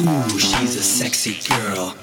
Ooh, she's a sexy girl.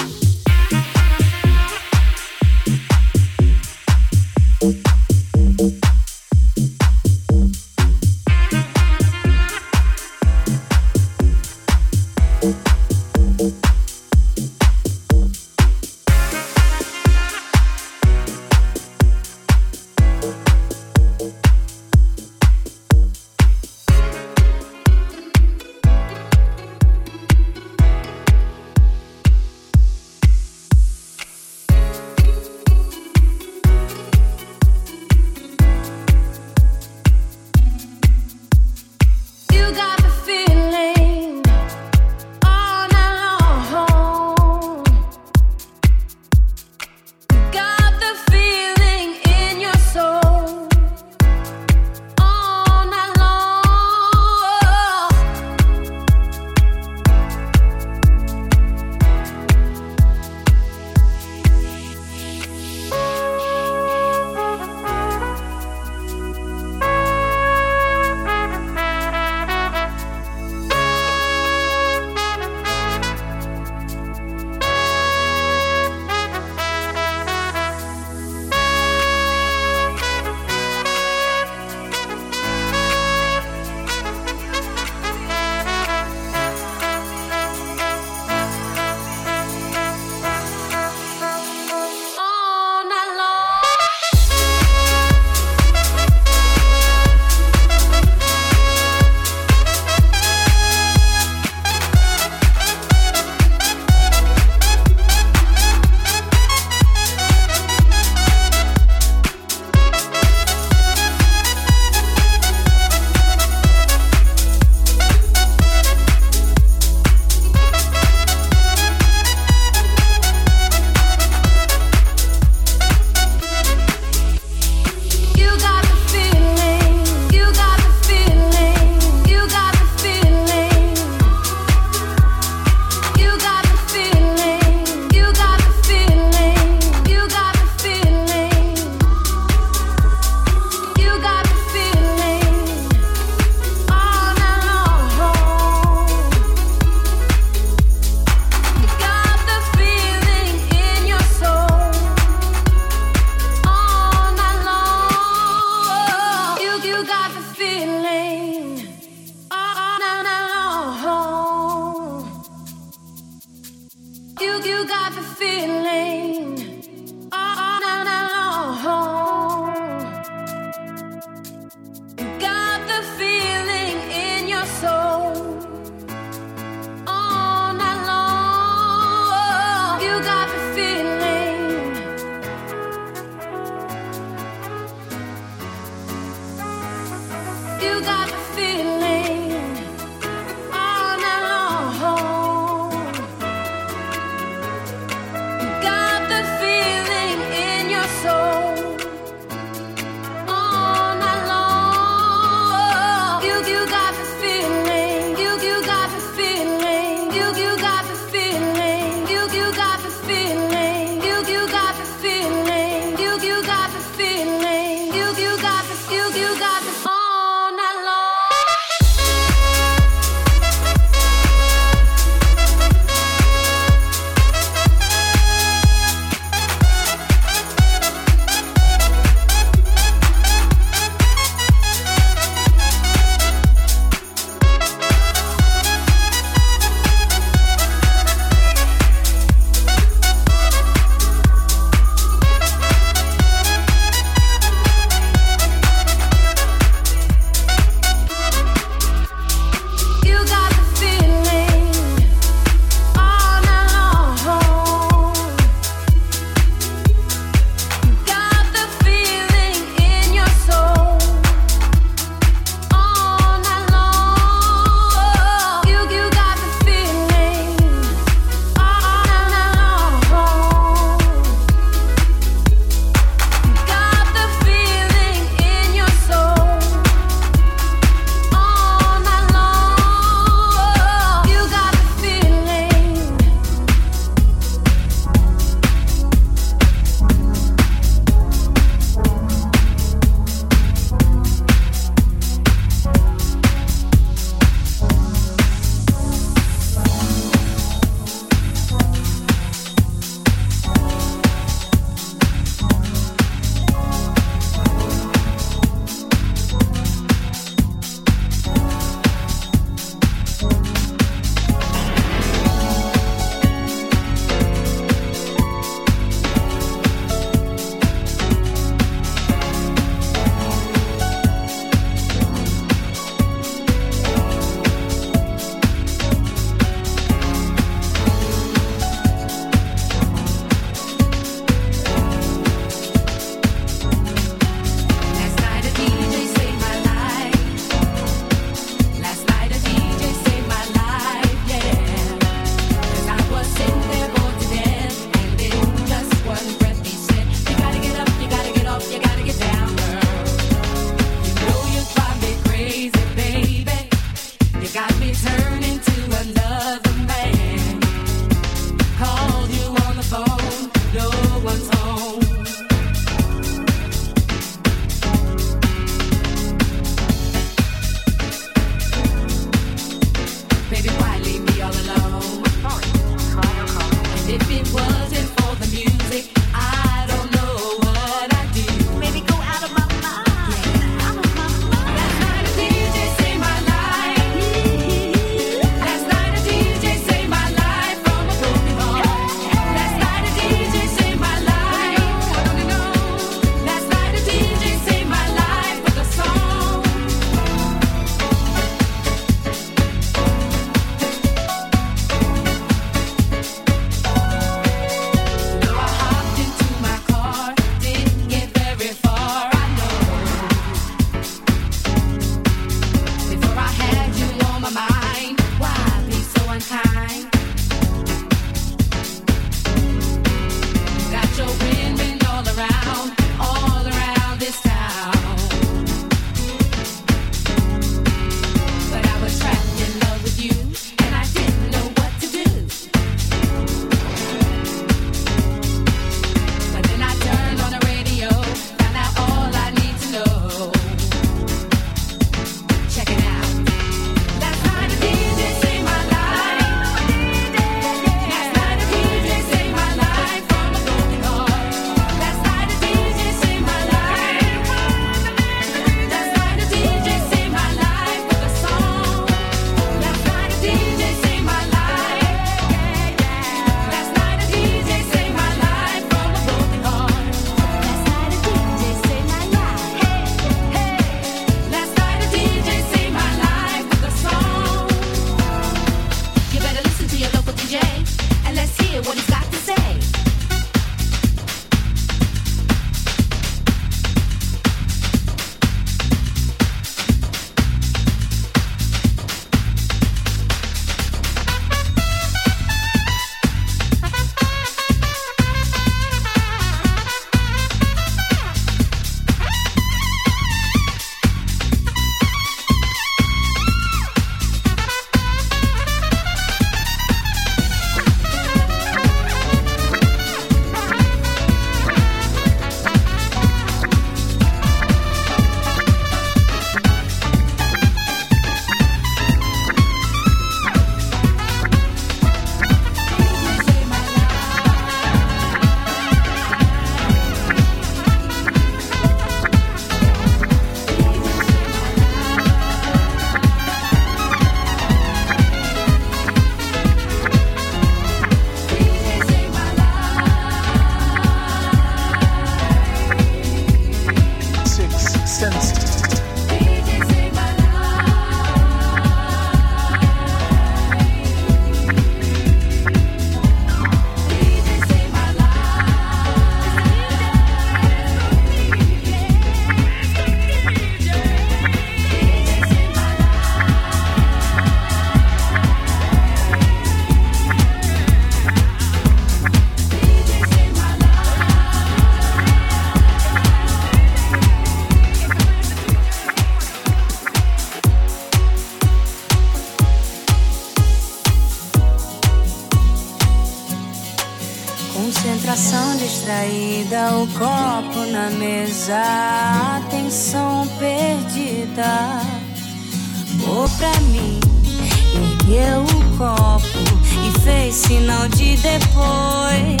fez sinal de depois.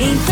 Então